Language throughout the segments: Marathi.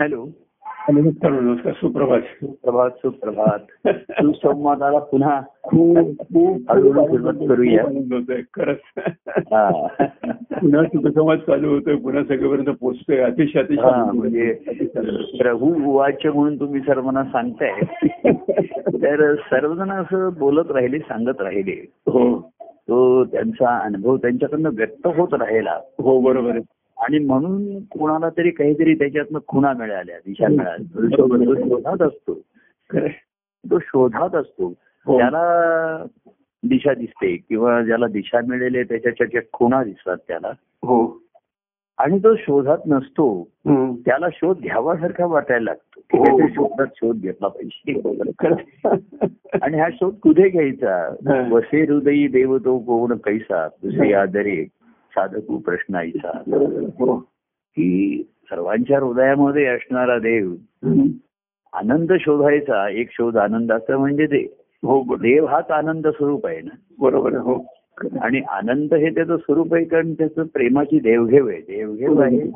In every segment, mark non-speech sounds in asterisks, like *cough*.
हॅलो. नमस्कार. नमस्कार सुप्रभात. प्रभात सुप्रभात. *laughs* सुसंवादाला पुन्हा खूप खूप सुरुवात करूया. खरंच. *laughs* पुन्हा सुखसंवाद चालू होतोय पुन्हा सगळेपर्यंत पोहोचतोय अतिशय अतिशय म्हणजे. प्रभू उवाच म्हणून तुम्ही सर्वांना सांगताय. *laughs* तर सर्वजण असं बोलत राहिले सांगत राहिले. हो. तो त्यांचा अनुभव त्यांच्याकडनं व्यक्त होत राहिला. हो बरोबर आहे. आणि म्हणून कोणाला तरी काहीतरी त्याच्यातनं खुणा मिळाल्या दिशा मिळाल्या शोधात असतो. तो शोधात असतो. हो. त्याला दिशा दिसते किंवा ज्याला दिशा मिळेल त्याच्या खुणा दिसतात त्याला. हो. आणि तो शोधात नसतो. त्याला शोध घ्यावासारखा वाटायला लागतो. की हो. शोधात शोध घेतला पाहिजे. आणि हा शोध कुठे घ्यायचा? हा. वसे हृदयी देव तो कोण कैसा दुसरी आदरे. साधकू प्रश्न आईचा. हो की सर्वांच्या हृदयामध्ये असणारा देव. आनंद शोधायचा एक शोध आनंदाचा म्हणजे देव हो देव हाच आनंद स्वरूप आहे ना. बरोबर हो. आणि आनंद हे त्याचं स्वरूप आहे कारण त्याचं प्रेमाची देवघेव आहे. देवघेव आहे.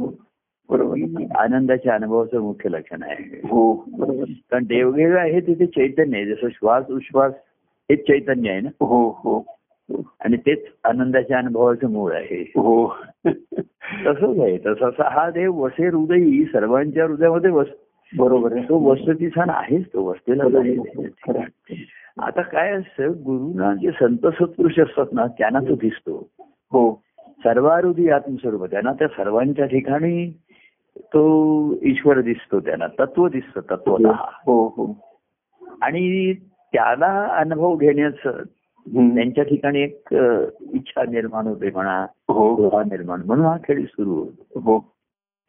बरोबर. ही आनंदाच्या अनुभवाचं मुख्य लक्षण आहे. हो बरोबर. कारण देवघेव आहे तिथे चैतन्य आहे. जसं श्वास उश्वास हेच चैतन्य आहे ना. हो हो. आणि तेच आनंदाच्या अनुभवाचं मूळ आहे. हो. तसंच आहे. तसा हा देव वसे हृदयी सर्वांच्या हृदयामध्ये वस बरोबर आहे. तो वस्तुतीस्थान आहेच तो आहे. आता काय असतं गुरुना जे संत सत्पुरुष असतात ना त्यांना तो दिसतो. हो. सर्वारुधी आत्मस्वरूप. त्यांना त्या सर्वांच्या ठिकाणी तो ईश्वर दिसतो त्यांना तत्व दिसतं तत्वतः. हो हो. आणि त्याला अनुभव घेण्याचं. त्यांच्या ठिकाणी एक इच्छा निर्माण होते म्हणा हो. निर्माण. म्हणून हा खेळ सुरू होतो. हो.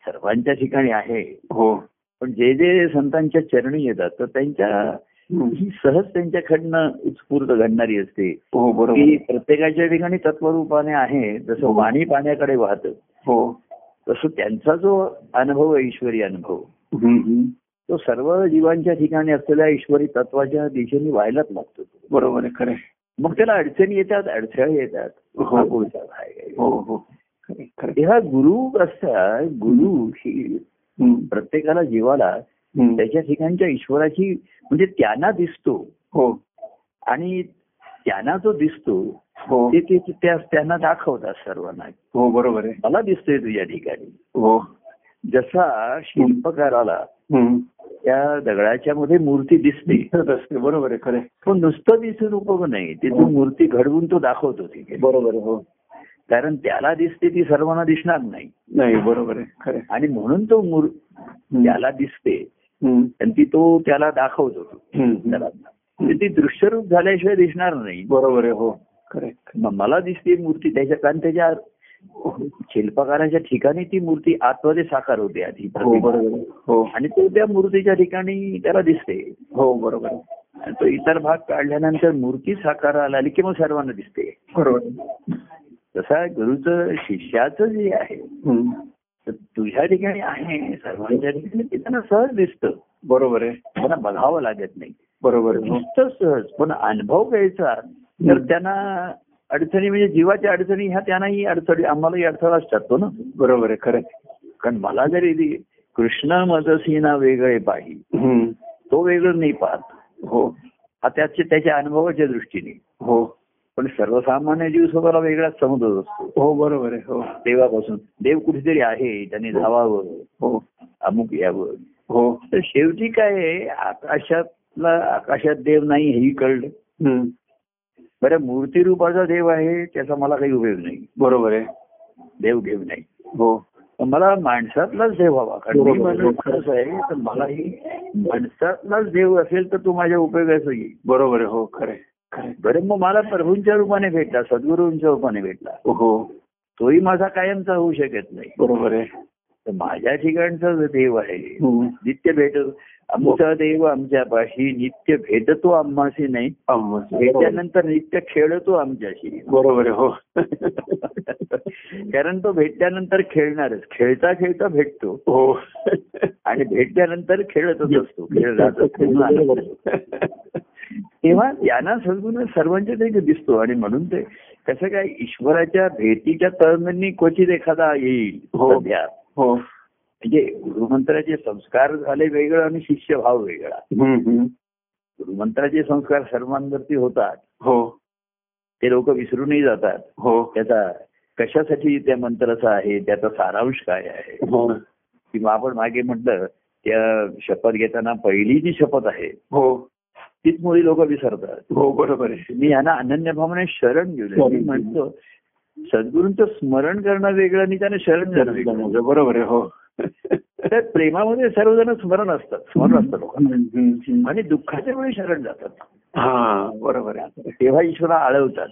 सर्वांच्या ठिकाणी आहे. हो. पण जे जे संतांच्या चरणी येतात तर त्यांच्या. ही सहज त्यांच्याकडनं उत्स्फूर्त घडणारी असते. हो बरोबर. की प्रत्येकाच्या ठिकाणी तत्वरूपाने आहे जसं वाणी पाण्याकडे वाहतं. हो. तसं त्यांचा जो अनुभव आहे ईश्वरी अनुभव. तो सर्व जीवांच्या ठिकाणी असलेल्या ईश्वरी तत्वाच्या दिशेने व्हायलाच लागतो. बरोबर आहे खरं. मग त्याला अडचणी येतात अडथळे येतात. हो. हा हो हो. गुरु असतात गुरु ही प्रत्येकाला जीवाला. त्याच्या ठिकाणच्या ईश्वराची म्हणजे त्यांना दिसतो. हो. आणि त्यांना जो दिसतो हो. ते ते त्या- त्यांना दाखवतात सर्वांना. हो बरोबर आहे. मला दिसतोय तुझ्या ठिकाणी. हो. जसा शिल्पकाराला. त्या दगडाच्या मध्ये मूर्ती दिसते बरोबर आहे खरं. पण नुसतं दिसून उपयोग नाही. तिथून मूर्ती घडवून तो दाखवतो तिथे. बरोबर हो. कारण त्याला दिसते ती सर्वांना दिसणार नाही. नाही बरोबर आहे खरं. आणि म्हणून तो मूर. त्याला दिसते. आणि ती तो त्याला दाखवतो. त्याला. म्हणजे ती दृश्यरूप झाल्याशिवाय दिसणार नाही. बरोबर आहे हो. खरं मला दिसते मूर्ती त्याच्या कारण त्याच्या शिल्पकाराच्या ठिकाणी ती मूर्ती आतमध्ये साकार होते आधी हो हो. आणि तो त्या मूर्तीच्या ठिकाणी त्याला दिसते. हो बरोबर. आणि तो इतर भाग काढल्यानंतर मूर्ती साकाराला आली की मग सर्वांना दिसते. बरोबर. तसा गुरुचं शिष्याचं जे आहे तुझ्या ठिकाणी आहे सर्वांच्या ठिकाणी ते त्यांना सहज दिसतं. बरोबर आहे. त्यांना बघावं लागत नाही. बरोबर. दिसतं सहज पण अनुभव घ्यायचा तर त्यांना अडचणी म्हणजे जीवाच्या अडचणी ह्या त्यांनाही अडचणी आम्हालाही अडथळा असतो ना? बरोबर आहे खरं. कारण मला जरी कृष्ण मदसीना वेगळे पाही. तो वेगळं नाही पाहत. हो. हा त्याच्या त्याच्या अनुभवाच्या दृष्टीने. हो. पण सर्वसामान्य जीव स्वतःला वेगळाच समजत असतो. हो बरोबर आहे हो. देवापासून देव कुठेतरी आहे त्याने धावावं हो. अमुक यावं. हो. तर शेवटी काय आहे आकाशातला आकाशात देव नाही हेही कळलं. बरं मूर्तीरूपाचा देव आहे त्याचा मला काही उपयोग नाही. बरोबर आहे. देव घेऊ नाही हो. मला माणसातलाच देव हवा. कारण आहे. तर मलाही माणसातलाच देव असेल तर तो माझ्या उपयोगाचा येईल. बरोबर आहे. हो खरं. बरं मग मला प्रभूंच्या रूपाने भेटला सद्गुरूंच्या रूपाने भेटला. हो. तोही माझा कायमचा होऊ शकत नाही. बरोबर आहे. तर माझ्या ठिकाणचा जो देव आहे हम्म. नित्य भेट. आमचा देव आमच्यापाशी नित्य भेटतो आम्हाशी नाही. भेटल्यानंतर नित्य खेळतो आमच्याशी. बरोबर हो. *laughs* कारण तो भेटल्यानंतर खेळणारच. खेळता खेळता भेटतो. हो. आणि भेटल्यानंतर खेळतच असतो. खेळ जात असतो तेव्हा त्यांना सद्गुण सर्वांच्या ठिकाणी दिसतो. आणि म्हणून ते कसं काय ईश्वराच्या भेटीच्या तळमळणी क्वचित एखादा येईल हो. हो. म्हणजे गुरुमंत्राचे संस्कार झाले वेगळं आणि शिष्यभाव वेगळा. गुरुमंत्राचे संस्कार सर्वांवरती होतात. हो. ते लोक विसरूनही जातात. हो. त्याचा कशासाठी त्या मंत्राचा आहे त्याचा सारांश काय आहे? हो. किंवा आपण मागे म्हटलं त्या शपथ घेताना पहिली जी शपथ आहे हो. तीच मुळी लोक विसरतात. हो बरोबर आहे. मी यांना अनन्य भावने शरण गेलो मी म्हणतो सद्गुरूंचं स्मरण करणं वेगळं आणि त्यांना शरण घेणं वेगळं. बरोबर आहे हो. तर प्रेमामध्ये सर्वजण स्मरण असतात स्मरण असतं लोकांना. आणि दुःखाच्या वेळी शरण जातात. हा. बरोबर आहे. तेव्हा ईश्वरा आळवतात.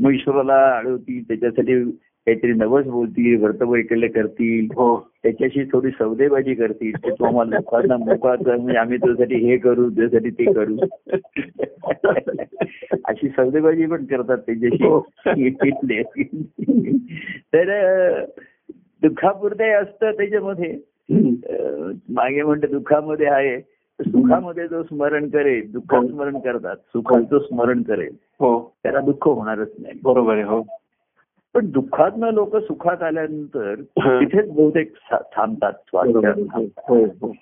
मग ईश्वराला आळवतील त्याच्यासाठी काहीतरी नवस बोलतील व्रतवैकल्य करतील. हो. त्याच्याशी थोडी सौदेबाजी करतील. ते तू आम्हाला लोकांना कर म्हणजे आम्ही तुझ्यासाठी हे करू तुझ्यासाठी ते करू. अशी सौदेबाजी पण करतात हो. त्याच्याशी. *laughs* इथले. तर दुःखापुरते असतं त्याच्यामध्ये. मागे म्हणते दुःखामध्ये आहे सुखामध्ये जो स्मरण करेल दुःखात स्मरण करतात सुखाचं स्मरण करेल हो. त्याला दुःख होणारच नाही. बरोबर आहे हो. पण दुःखातनं लोक सुखात आल्यानंतर हा. तिथेच बहुतेक थांबतात. हो. हो हो.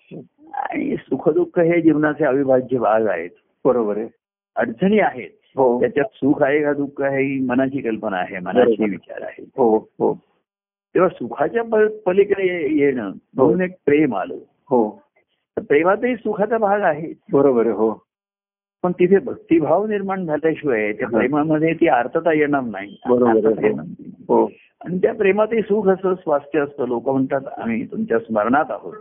आणि सुखदुःख हे जीवनाचे अविभाज्य भाग आहेत. बरोबर आहे. अडचणी आहेत. हो. त्याच्यात सुख आहे का दुःख आहे ही मनाची कल्पना आहे मनाची. विचार आहे. हो हो. तेव्हा सुखाच्या पलीकडे येणं म्हणून एक प्रेम आलं. हो. प्रेमातही सुखाचा भाग आहे. बरोबर हो. पण तिथे भक्तिभाव निर्माण झाल्याशिवाय त्या हा. प्रेमामध्ये ती आर्थता येणार नाही. बरोबर नाही. हो. आणि त्या प्रेमातही सुख असतं स्वास्थ्य असतं. लोक म्हणतात आम्ही तुमच्या स्मरणात आहोत.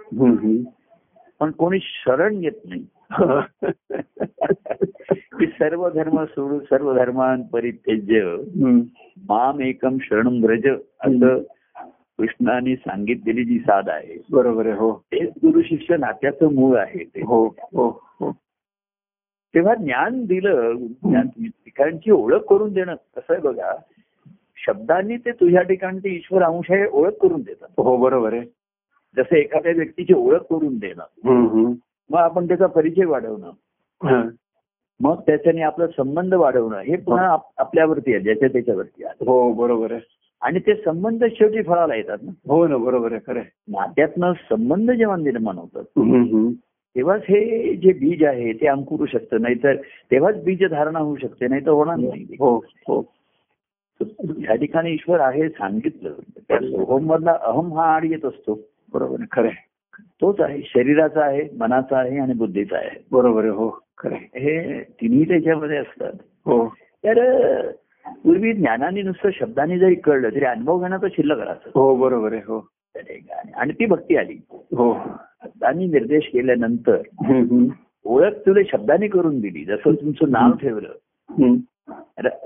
पण कोणी शरण येत नाही. *laughs* की सर्व धर्म सोडून सर्व धर्मान परित्यज्य. माम एकम शरण व्रज असं कृष्णाने सांगितलेली जी साध आहे बरोबर आहे हो. तेच गुरु शिष्य नात्याचं मूळ आहे ते. हो हो हो. तेव्हा ज्ञान दिलं ज्ञान ठिकाणची ओळख करून देणं कसं आहे बघा शब्दांनी ते तुझ्या ठिकाणचे ईश्वर अंश आहे ओळख करून देतात. हो बरोबर आहे. जसं एखाद्या व्यक्तीची ओळख करून देणं. मग आपण त्याचा परिचय वाढवणं. हा. मग त्याच्याने आपला संबंध वाढवणं हे पुन्हा आप- आपल्यावरती आहे ज्याच्या त्याच्यावरती आहे. हो बरोबर आहे. आणि ते संबंध शेवटी फळाला येतात ना हो ना बरोबर आहे खरं. नात्यातनं संबंध जेव्हा निर्माण होतात. तेव्हाच हे जे बीज आहे ते अंकुरू शकतं नाहीतर तेव्हाच बीज धारणा होऊ शकते नाही तर होणार नाही हो हो या ठिकाणी ईश्वर आहे सांगितलं त्या सोहम मधला अहम हा आड येत असतो बरोबर आहे खरं. तोच आहे शरीराचा आहे मनाचा आहे आणि बुद्धीचा आहे बरोबर आहे हो खरं. हे तिन्ही त्याच्यामध्ये असतात हो तर पूर्वी ज्ञानाने नुसतं शब्दाने जरी कळलं तरी अनुभव घेणं तर शिल्लक राहतं. हो बरोबर आहे हो. आणि ती भक्ती आली. हो. शब्दांनी निर्देश केल्यानंतर. ओळख तुला शब्दाने करून दिली जसं तुमचं नाव ठेवलं.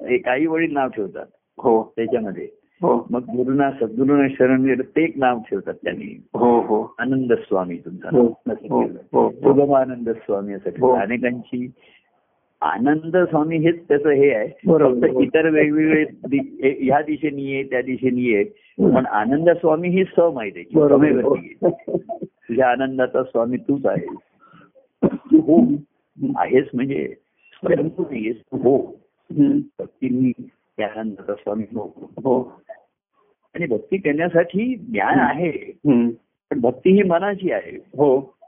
एक आई वडील नाव ठेवतात. हो. त्याच्यामध्ये. हो. मग गुरुना सद्गुरूना शरण ते एक नाव ठेवतात त्यांनी. हो हो. आनंद स्वामी तुमचा हो नाव. असं हो. हो. स्वामी असं. अनेकांची आनंद स्वामी हेच त्याचं हे आहे. फक्त इतर वेगवेगळे ह्या दिशेनी आहे त्या दिशेनी आहे पण आनंद स्वामी ही सम आहे त्याची आहे. तुझ्या आनंदाचा स्वामी तूच आहेस. तू हो. आहेस म्हणजे स्वयंभू नाहीयेस. हो. हम्म. भक्ती त्या आनंदाचा स्वामी हो. हो. आणि भक्ती करण्यासाठी ज्ञान आहे. पण भक्ती ही मनाची आहे. हो.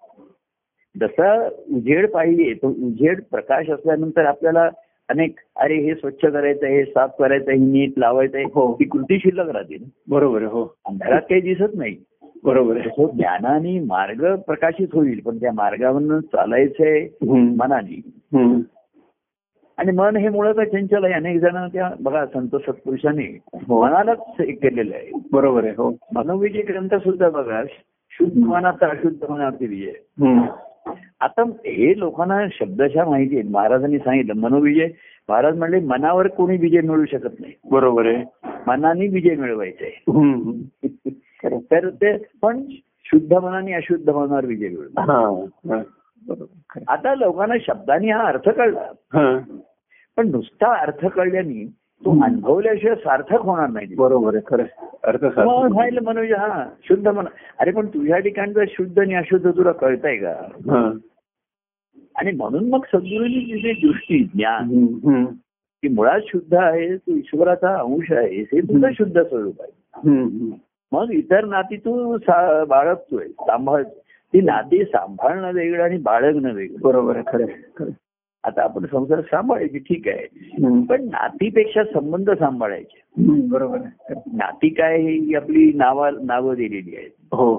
जसा उजेड पाहिजे तो उजेड प्रकाश असल्यानंतर आपल्याला अनेक अरे हे स्वच्छ करायचं हे साफ करायचं हे नीट लावायचं आहे हो. ती कृती शिल्लक राहते. बरोबर आहे हो अंधारात काही दिसत नाही बरोबर ज्ञानाने मार्ग प्रकाशित होईल पण त्या मार्गावरून चालायचंय. मनाने. आणि मन हे मुळात चंचल आहे अनेक जण त्या बघा संत सत्पुरुषाने हो. मनालाच हे केलेलं आहे बरोबर आहे हो मनोविजय ग्रंथ सुद्धा बघा शुद्ध मनाचा अशुद्ध मनावरती विजय. आता हे लोकांना शब्दशः माहिती आहे महाराजांनी सांगितलं मनोविजय महाराज म्हणले मनावर कोणी विजय मिळू शकत नाही बरोबर आहे मनाने विजय मिळवायचा आहे. तर ते पण शुद्ध मनाने अशुद्ध मनावर विजय खरं. आता लोकांना शब्दाने हा अर्थ कळला. पण नुसता अर्थ कळल्याने तो अनुभवल्याशिवाय सार्थक होणार नाही बरोबर आहे खरं. अर्थ. व्हायला मनोज हा शुद्ध मन अरे पण तुझ्या ठिकाणचं शुद्ध आणि अशुद्ध तुला कळतंय का हा. आणि म्हणून मग सद्गुरूंनी तिथे दृष्टी ज्ञान. की मुळात शुद्ध आहे तू ईश्वराचा अंश आहे हे तुझं शुद्ध स्वरूप आहे. मग इतर नाती तू बाळगतोय सांभाळ ती नाती सांभाळणं वेगळं आणि बाळगणं वेगळं बरोबर आहे खरं. आता आपण संसार सांभाळायची ठीक आहे. पण नातीपेक्षा संबंध सांभाळायचे बरोबर. नाती काय ही आपली नावा नावं दिलेली आहेत हो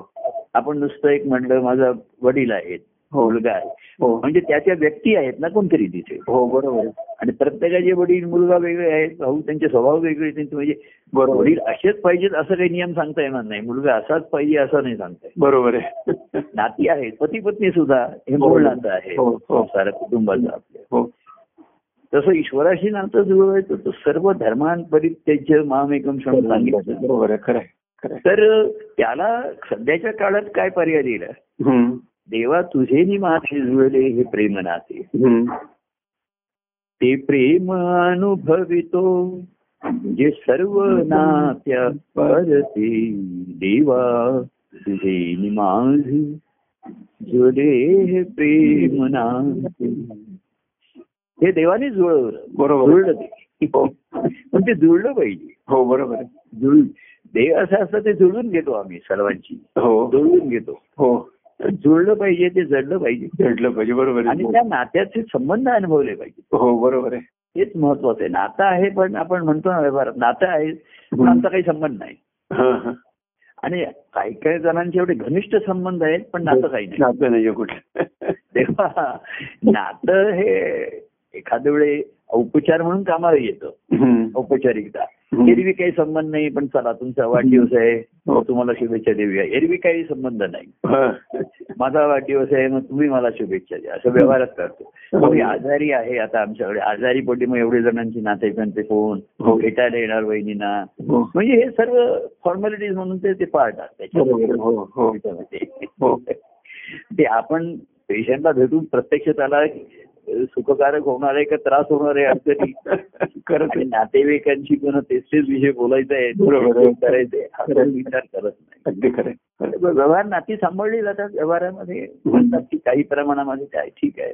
आपण नुसतं एक म्हणलं माझा वडील आहेत मुलगा आहे. हो म्हणजे त्याच्या व्यक्ती आहेत ना कोणतरी तिथे. हो बरोबर. आणि प्रत्येकाचे वडील मुलगा वेगळे आहेत भाऊ त्यांचे स्वभाव वेगळे त्यांचे म्हणजे बरोबर. वडील असेच पाहिजेत असं काही नियम सांगता येणार नाही. मुलगा असाच पाहिजे असं नाही सांगता बरोबर आहे. नाती आहेत पती पत्नी सुद्धा हे मूळ नातं आहे. हो, हो. सारा कुटुंबाचं आपल्या हो. तसं ईश्वराशी नातं जुळवायचं तर सर्व धर्मांपरित्यज्य मामेकम क्षण सांगितलं. बरोबर आहे. खरं. तर त्याला सध्याच्या काळात काय पर्याय दिला. देवा तुझे नि माझे जुळले हे प्रेम नाते. ते प्रेम अनुभवितो जे सर्व नात्या परते. देवा तुझे नि माझे जुळले हे प्रेम नाते. हे देवाने जुळवलं. बरोबर. जुळलं ते. पण ते जुळलं पाहिजे. हो बरोबर. जुळ देव असं असतं ते जुळून घेतो आम्ही सर्वांची. हो. जुळवून घेतो. हो. जुळलं पाहिजे ते जडलं पाहिजे. भेटलं पाहिजे बरोबर आणि त्या नात्याचे संबंध अनुभवले पाहिजे. हो बरोबर आहे. हेच महत्वाचं आहे. नातं आहे पण आपण म्हणतो ना व्यवहारात नातं आहे पण आमचा काही संबंध नाही. हा, हा. आणि काही काही जणांचे एवढे घनिष्ठ संबंध आहेत पण नातं काही नाही. नातं नाहीये कुठलं *laughs* तेव्हा नातं हे एखाद्या वेळे औपचार म्हणून कामाला येतं. औपचारिकता. एरवी काही संबंध नाही पण चला तुमचा वाढदिवस आहे हो. तुम्हाला शुभेच्छा देऊया एरवी काही संबंध नाही हा. माझा वाढदिवस आहे मग तुम्ही मला शुभेच्छा द्या असं व्यवहारात करतो मग मी आजारी आहे आता आमच्याकडे आजारी पोटी मग एवढे जणांची नातेवाईकांचे फोन हो. भेटायला येणार वहिनींना हो. म्हणजे हे सर्व फॉर्मॅलिटीज म्हणून ते पाळतात. त्याच्यामध्ये हो हो. हो. ते आपण पेशंटला भेटून प्रत्यक्ष त्याला सुखकारक होणार आहे का त्रास होणार आहे अडचणी आहे. नातेवाईकांशी पण तेच तेच विषय बोलायचा आहे. करायचे हा. विचार करत नाही. व्यवहार नाती सांभाळली जातात व्यवहारामध्ये. म्हणतात की काही प्रमाणामध्ये काय ठीक आहे.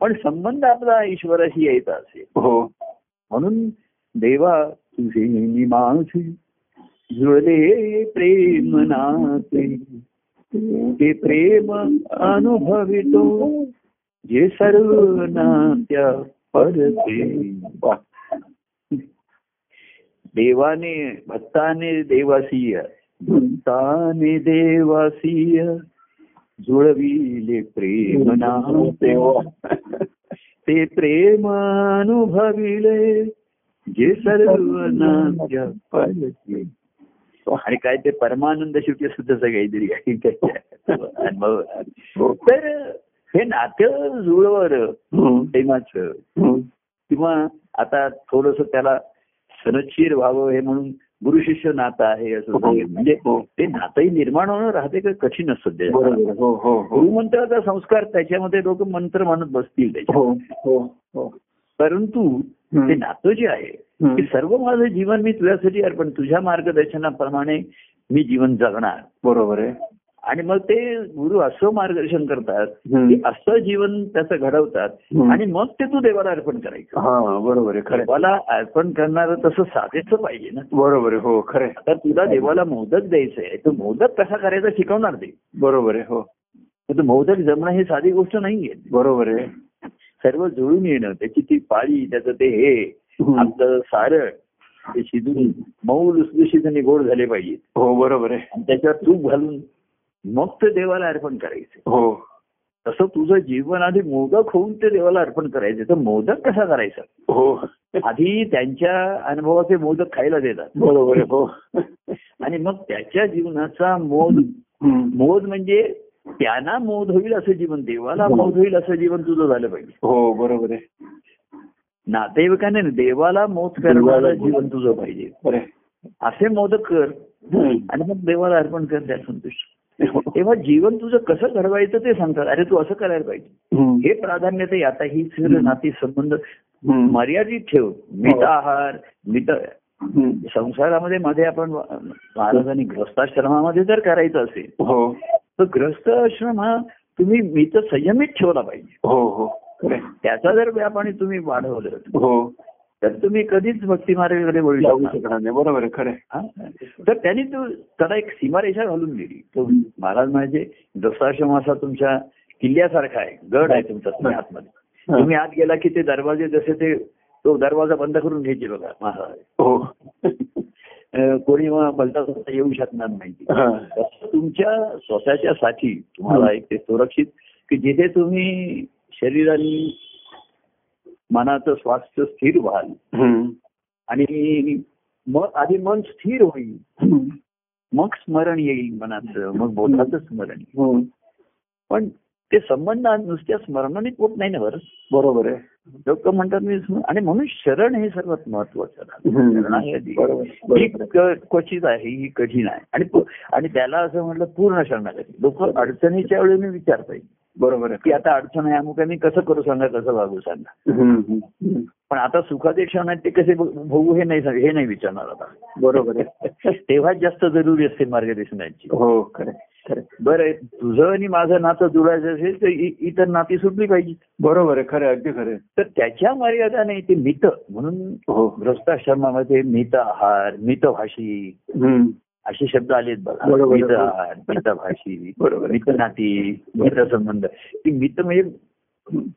पण संबंध आपला ईश्वराशी यायचा असेल. हो. म्हणून देवा तुझे माझे जुळले प्रेम नाते ते प्रेम अनुभवितो. जे सर्व नात्या परते. देवाने भक्ताने देवासीय भक्ताने देवासीय जुळविले प्रेम नाते ते प्रेम अनुभविले जे सर्व नात्या परते। आणि काय ते परमानंद शेवटी सुद्धा काहीतरी त्याच्या अनुभव. हो. तर हे नातं जुळवर. प्रेमाचं. किंवा आता थोडस त्याला सनदशीर व्हावं हे म्हणून गुरु शिष्य नातं आहे असं सांगितलं म्हणजे हो. ते नातंही निर्माण होणं राहते का कठीण असतं ते. हो हो हो गुरुमंत्राचा संस्कार त्याच्यामध्ये लोक मंत्र म्हणत बसतील त्याच्या हो हो हो परंतु. ते नातं जे आहे. ते सर्व माझं जीवन मी तुझ्यासाठी अर्पण तुझ्या मार्गदर्शनाप्रमाणे मी जीवन जगणार बरोबर आहे आणि मग ते गुरु असं मार्गदर्शन करतात. की असं जीवन त्याचं घडवतात. आणि मग ते तू देवाला अर्पण करायचं हा बरोबर आहे. देवाला अर्पण करणारं तसं साधेच पाहिजे ना बरोबर आहे हो खरं. आता तुला देवाला मोदक द्यायचं आहे तर मोदक कसा करायचा शिकवणार ते बरोबर आहे हो तर मोदक जमणं ही साधी गोष्ट नाहीये बरोबर आहे सर्व जुळून येणं त्याची ती पाळी त्याचं ते हे. आपलं सारळ ते शिजून मऊ लुसलुशीत आणि गोड झाले पाहिजे हो बरोबर आहे आणि त्याच्यावर तूप घालून मग ते देवाला अर्पण करायचं. हो. तसं तुझं जीवन आधी मोदक होऊन ते देवाला अर्पण करायचं. तर मोदक कसा करायचा? हो. आधी त्यांच्या अनुभवाचे मोदक खायला देतात. बरोबर आहे हो. आणि मग त्याच्या जीवनाचा मोद. मोद म्हणजे त्यांना मोद होईल असं जीवन देवाला मोद होईल असं जीवन तुझं झालं पाहिजे. हो बरोबर आहे. नातेवाईकाने देवाला मोद करणारं जीवन तुझं पाहिजे. असे मोदक कर. आणि मग देवाला अर्पण कर त्या संतुष्ट हो. *laughs* तेव्हा जीवन तुझं कसं घडवायचं ते सांगतात. अरे तू असं करायला पाहिजे. हे प्राधान्य ते आता ही सगळं नाती संबंध. मर्यादित ठेव. मिताहार मित हम्म. संसारामध्ये मध्ये आपण महाराजांनी ग्रस्ताश्रमामध्ये जर करायचं असेल हो. तर ग्रस्त आश्रम हा तुम्ही मित संयमित ठेवला पाहिजे. हो हो. त्याचा जर व्याप आणि तुम्ही वाढवलं हो. तर तुम्ही कधीच भक्ती मार्गाकडे वळू शकणार नाही. बरोबर आहे खरं. हा? तर त्यांनी तो त्याला एक सीमारेषा घालून दिली. तो महाराज म्हणजे दशाश्रम असा तुमच्या किल्ल्यासारखा आहे. गड आहे तुमचा तुम्ही आतमध्ये. तुम्ही आत गेला की ते दरवाजे जसे ते तो दरवाजा बंद करून घ्यायचे बघा महाराज. हो. कोणी भलता स्वतः येऊ शकणार नाही. तुमच्या स्वतःच्या साठी तुम्हाला एक ते सुरक्षित की जिथे तुम्ही शरीराने मनाचं स्वास्थ्य स्थिर व्हाल. आणि मग आधी मन स्थिर होईल. मग स्मरण येईल मनाचं मग बोधाचं स्मरण येईल. हम्म. पण ते संबंध नुसत्या स्मरणाने पोट नाही ना बरं? बरोबर आहे. लोक म्हणतात मी आणि म्हणून शरण हे सर्वात महत्वाचं ही क्वचित आहे ही कठीण आहे. आणि आणि त्याला असं म्हटलं पूर्ण शरणागती. लोक अडचणीच्या वेळी मी विचारताय. बरोबर की आता अडचण आहे अमुक मी कसं करू सांगा कसं वागू सांगा. पण आता सुखाचे क्षण आहेत ते कसे भोगू हे नाही हे नाही विचारणार आता. बरोबर आहे. *laughs* तेव्हाच जास्त जरुरी असते मार्गदर्शनाची. हो खरं. बरं तुझं आणि माझं नातं जुळायचं असेल तर इतर नाती सुटली पाहिजे. बरोबर आहे खरं अगदी खरं. तर त्याच्या मर्यादाने ते मित. म्हणून हो. गृहस्थाश्रमामध्ये मित आहार मितभाषी. असे शब्द आलेत बघा बरोबर. मित आहार मितभाषी बरोबर. मित नाती मित संबंध ती मित म्हणजे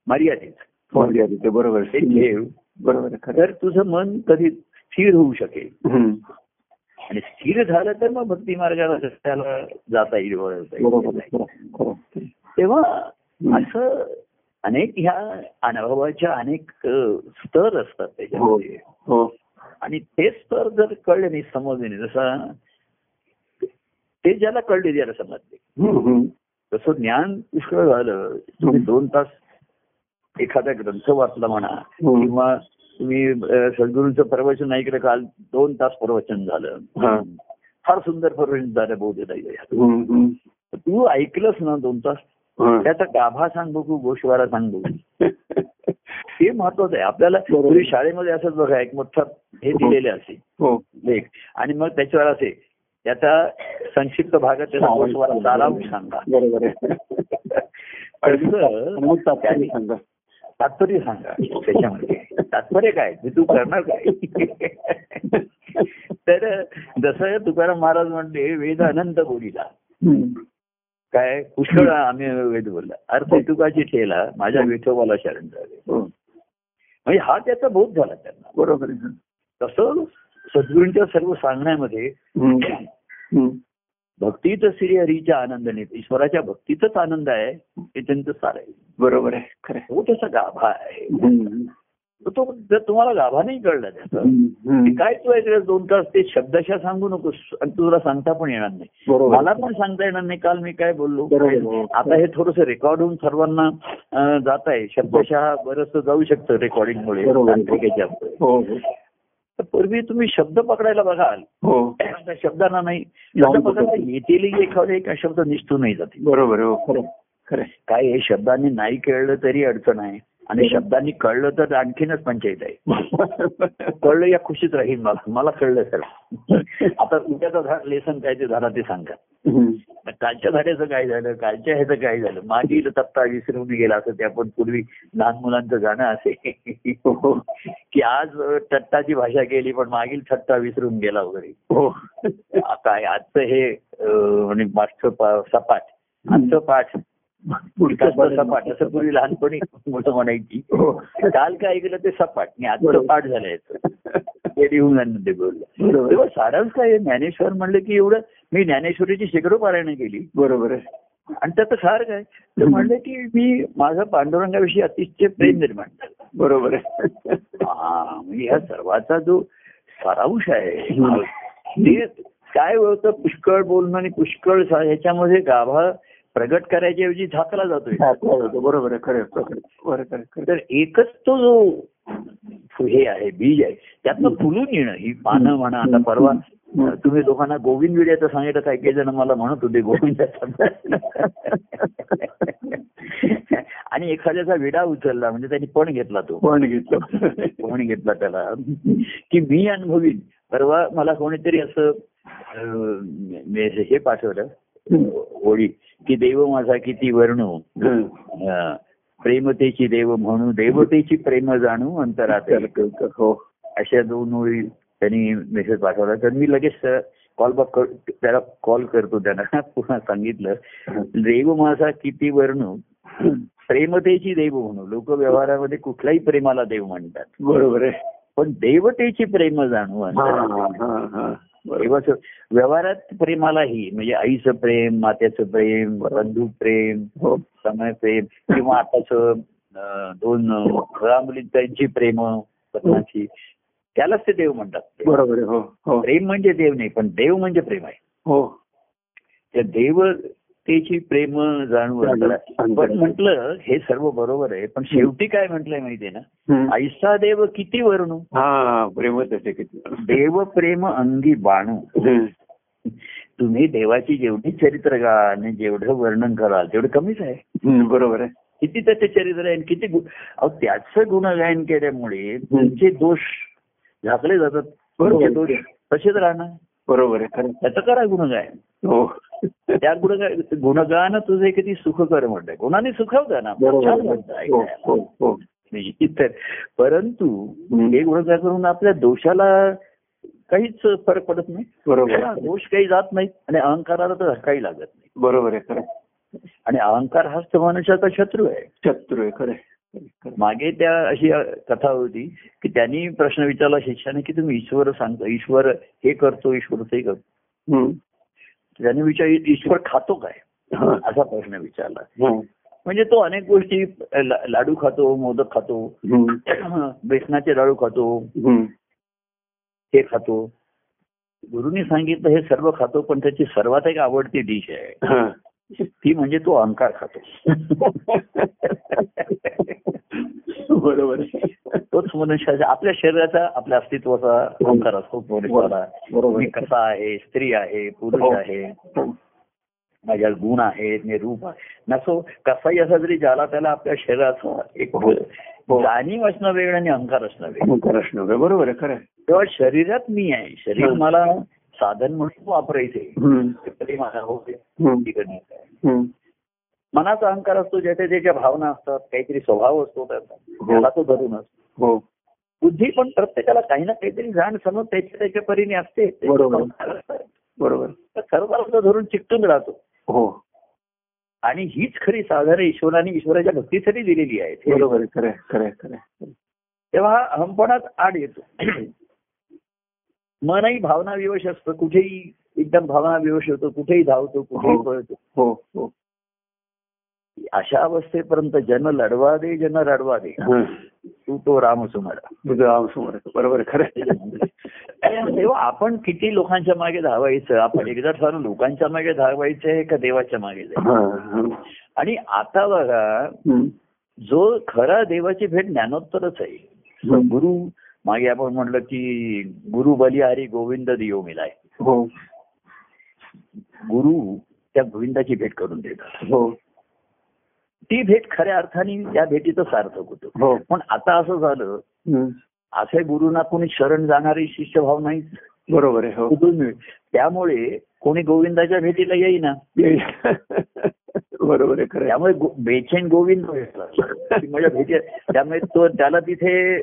मर्यादित हो, अगदी, ते बरोबर. ठेव बरोबर तर तुझं मन कधी स्थिर होऊ शकेल. आणि स्थिर झालं तर मग भक्ती मार्गाला त्याला जाता येईल बरोबर. तेव्हा. असं अनेक ह्या अनुभवाच्या अनेक स्तर असतात हो त्याच्यामध्ये हो आणि ते स्तर जर कळले नाही समजले नाही जसा ते ज्याला कळले त्याला समजले. तसं ज्ञान पुष्कळ झालं. तुम्ही दोन तास एखादा ग्रंथ वाचला म्हणा. किंवा तुम्ही सद्गुरूंचं प्रवचन ऐकलं काल दोन तास प्रवचन हा. झालं फार सुंदर प्रवचन झालं हम्म. तू ऐकलंस ना दोन तास? हा. त्याचा गाभा सांग बघू गोशवारा सांग बघू. *laughs* हे महत्वाचं आहे. आपल्याला शाळेमध्ये असंच बघा एक मोठा हे दिलेले असे. हो. लेख आणि मग त्याच्यावर असे त्याचा संक्षिप्त भागात त्याचा सारांश सांगा. *laughs* तात्पर्य सांगा. तात्पर्य सांगा त्याच्यामध्ये. तात्पर्य काय? ते तू करणार काय? *laughs* तर जसं तुकाराम महाराज म्हणले वेद अनंत बोलीला. काय? पुष्कळ आम्ही वेद बोलला. अर्थ तुकाची ठेला माझ्या विठोबाला शरण झाले हो. म्हणजे हा त्याचा बोध झाला त्यांना. बरोबर तसं सद्गुरूंच्या सर्व सांगण्यामध्ये. भक्तीच श्री हरीच्या आनंदाने ईश्वराच्या भक्तीतच आनंद आहे हे त्यांचं सार आहे. बरोबर आहे खरं आहे. तो त्याचा गाभा आहे. तो जर तुम्हाला गाभा नाही कळला त्याचा काय तू ऐकलं दोन तास ते शब्दशा सांगू नकोस आणि तुला सांगता पण येणार नाही. बरोबर. मला पण सांगता येणार नाही काल मी काय बोललो. आता हे थोडस रेकॉर्ड होऊन सर्वांना जात आहे. शब्दशः बरंच जाऊ शकतं रेकॉर्डिंग तर पूर्वी तुम्ही शब्द पकडायला बघाल. हो. शब्दांना नाही. शब्द. येतील एखादा एक शब्द निष्ठू नाही जाते बरोबर हो. काय हे शब्दांनी नाही कळलं तरी अडचण आहे. आणि शब्दांनी कळलं तर आणखीनच पंचायत आहे. कळलं या खुशीत राहील मला. मला कळलं सर. आता उद्याचा झाड लेसन काय ते झाला ते सांगा. कालच्या झाडाचं काय झालं? कालच्या ह्याचं काय झालं? मागील तत्ता विसरून गेला असं ते आपण पूर्वी लहान मुलांचं गाणं असे. हो. की आज अ, तट्टाची भाषा केली पण मागील थट्टा विसरून गेला वगैरे. हो. आ- काय आजचं हे म्हणजे पा- सपाट. आजचं पाठ सपाट असं पूर्वी लहानपणी मुलं म्हणायची. हो. काल काय ऐकलं ते सपाट. आणि आजचं. पाठ झालं. ते बोललं बरोबर. तेव्हा सारांश काय ज्ञानेश्वर म्हणलं की एवढं मी ज्ञानेश्वरीची शेकडो पारायण केली. बरोबर आहे. आणि त्याचं सार काय? ते म्हणलं की मी माझं पांडुरंगाविषयी अतिशय प्रेम निर्माण झालं बरोबर आहे. हा, म्हणजे ह्या सर्वाचा जो सारांश आहे ते काय होतं? पुष्कळ बोलणं आणि पुष्कळ ह्याच्यामध्ये गाभा प्रगट करायच्या ऐवजी झाकला जातोय बरोबर आहे खरं. तर एकच तो जो हे आहे बीज आहे त्यातनं फुलून येणं ही पानं म्हणा आता परवा तुम्ही लोकांना गोविंद विड्याचं सांगितलं काही काही जण मला म्हणत होते गोविंदाचा आणि एखाद्याचा विडा उचलला म्हणजे त्यांनी पण घेतला तो. पण घेतलं. कोणी घेतला त्याला. की मी अनुभवीन. परवा मला कोणीतरी असं हे पाठवलं. ओळी की देव माझा किती वर्णू. प्रेमतेची देव म्हणू देवतेची प्रेम जाणू अंतरात. हो. अशा दोन ओळी त्यांनी मेसेज पाठवला. तर मी लगेच कॉल बॅक त्याला कॉल करतो त्यांना *laughs* पुन्हा सांगितलं देव माझा किती वर्णू. प्रेमतेची देव म्हणू. लोक व्यवहारामध्ये कुठल्याही प्रेमाला देव म्हणतात. बरोबर आहे. पण देवतेची प्रेम जाणू हा. हा, हा, हा. व्यवहारात प्रेमालाही म्हणजे आईचं प्रेम मात्याचं प्रेम बंधू प्रेम हो. समय प्रेम किंवा आताच दोन मुला मुलींची प्रेम पत्नाची त्यालाच ते देव म्हणतात. बरोबर हो हो. प्रेम म्हणजे देव नाही पण देव म्हणजे प्रेम आहे. हो. त्या देवतेची प्रेम जाणून. पण म्हटलं हे सर्व बरोबर आहे पण शेवटी काय म्हटलंय माहितीये ना. ऐसा देव किती वर्णू? हा प्रेमच आहे किती देव प्रेम अंगी बाणू. तुम्ही देवाची जेवढी चरित्र गा आणि जेवढं वर्णन कराल तेवढं कमीच आहे. बरोबर आहे. किती त्याचे चरित्र आहे आणि किती त्याचं गुणगायन केल्यामुळे तुमचे दोष झाकले जातात. दोष तसेच राहणार? बरोबर आहे त्याचं करा गुणगायन. हो. त्या गुणगाय गुणगान तुझे किती सुखकर म्हणतंय. गुणाने सुखवतं ना. हो. हो हो. नाही, तर परंतु. हे गुणगान करून आपल्या दोषाला काहीच फरक पडत नाही. बरोबर. दोष काही जात नाही आणि अहंकाराला तर काही लागत नाही. बरोबर आहे खरं आणि अहंकार हाच तर मनुष्याचा शत्रू आहे. शत्रू आहे खरं. मागे त्या अशी कथा होती की त्यांनी प्रश्न विचारला शिष्याने की तुम्ही ईश्वर सांगतो ईश्वर हे करतो ईश्वर ते करतो. त्यांनी विचार ईश्वर खातो काय. असा प्रश्न विचारला. म्हणजे तो अनेक गोष्टी लाडू खातो मोदक खातो. बेसनाचे लाडू खातो. हे खातो गुरुनी सांगितलं हे सर्व खातो पण त्याची सर्वात एक आवडती डिश आहे. ती म्हणजे तो अहंकार खातो बरोबर. तोच मनुष्याचा आपल्या शरीराचा आपल्या अस्तित्वाचा अहंकार असतो मनुष्याला मी. कसा आहे स्त्री आहे पुरुष हो. आहे हो. माझ्यात गुण आहेत मी रूप आहे नसो कसाही असा जरी ज्याला त्याला आपल्या शरीराचा एक हो. जाणीव असणं वेगळं आणि अहंकार असणं वेगळं. बरोबर आहे खरं. तेव्हा शरीरात मी आहे शरीर. मला साधन म्हणून वापरायचे. हो. मनाचा अहंकार असतो ज्याच्या त्याच्या भावना असतात काहीतरी स्वभाव असतो त्याचा. हो. त्याला तो धरूनच हो. बुद्धी पण प्रत्येकाला काही ना काहीतरी जाण समज त्याच्या त्याच्या परीने असते. बरोबर. बरोबर. तर सर्वांना धरून चिकटून राहतो. हो. आणि हीच खरी साधारण ईश्वराने ईश्वराच्या भक्तीसाठी दिलेली आहे. बरोबर खरं. खरं. खरं. तेव्हा अहमपणात आड येतो. मनही भावना विवश असतं कुठेही एकदम भावना विवश होतो कुठेही धावतो कुठेही हो. पळतो हो हो अशा अवस्थेपर्यंत जन लढवा दे जन रडवा दे. तू तो राम सुमारा. बरोबर. खरं. तेव्हा आपण किती लोकांच्या मागे धावायचं आपण एकदा ठरवलं लोकांच्या मागे धावायचं आहे का देवाच्या मागे जायचं. आणि आता बघा. जो खरा देवाची भेट ज्ञानोत्तरच आहे. गुरु मागे आपण म्हटलं की गुरु बलिहारी गोविंद दियो मिलाय. हो. गुरु त्या गोविंदाची भेट करून देतात. हो. ती भेट खऱ्या अर्थाने त्या भेटीचं सार्थक होतं. हो. पण आता असं झालं. असे गुरुना कोणी शरण जाणारी शिष्यभाव नाही बरोबर आहे हो. त्यामुळे कोणी गोविंदाच्या भेटीला येईना. बरोबर आहे खरं. त्यामुळे बेचैन गोविंद माझ्या भेटी त्यामुळे तो त्याला तिथे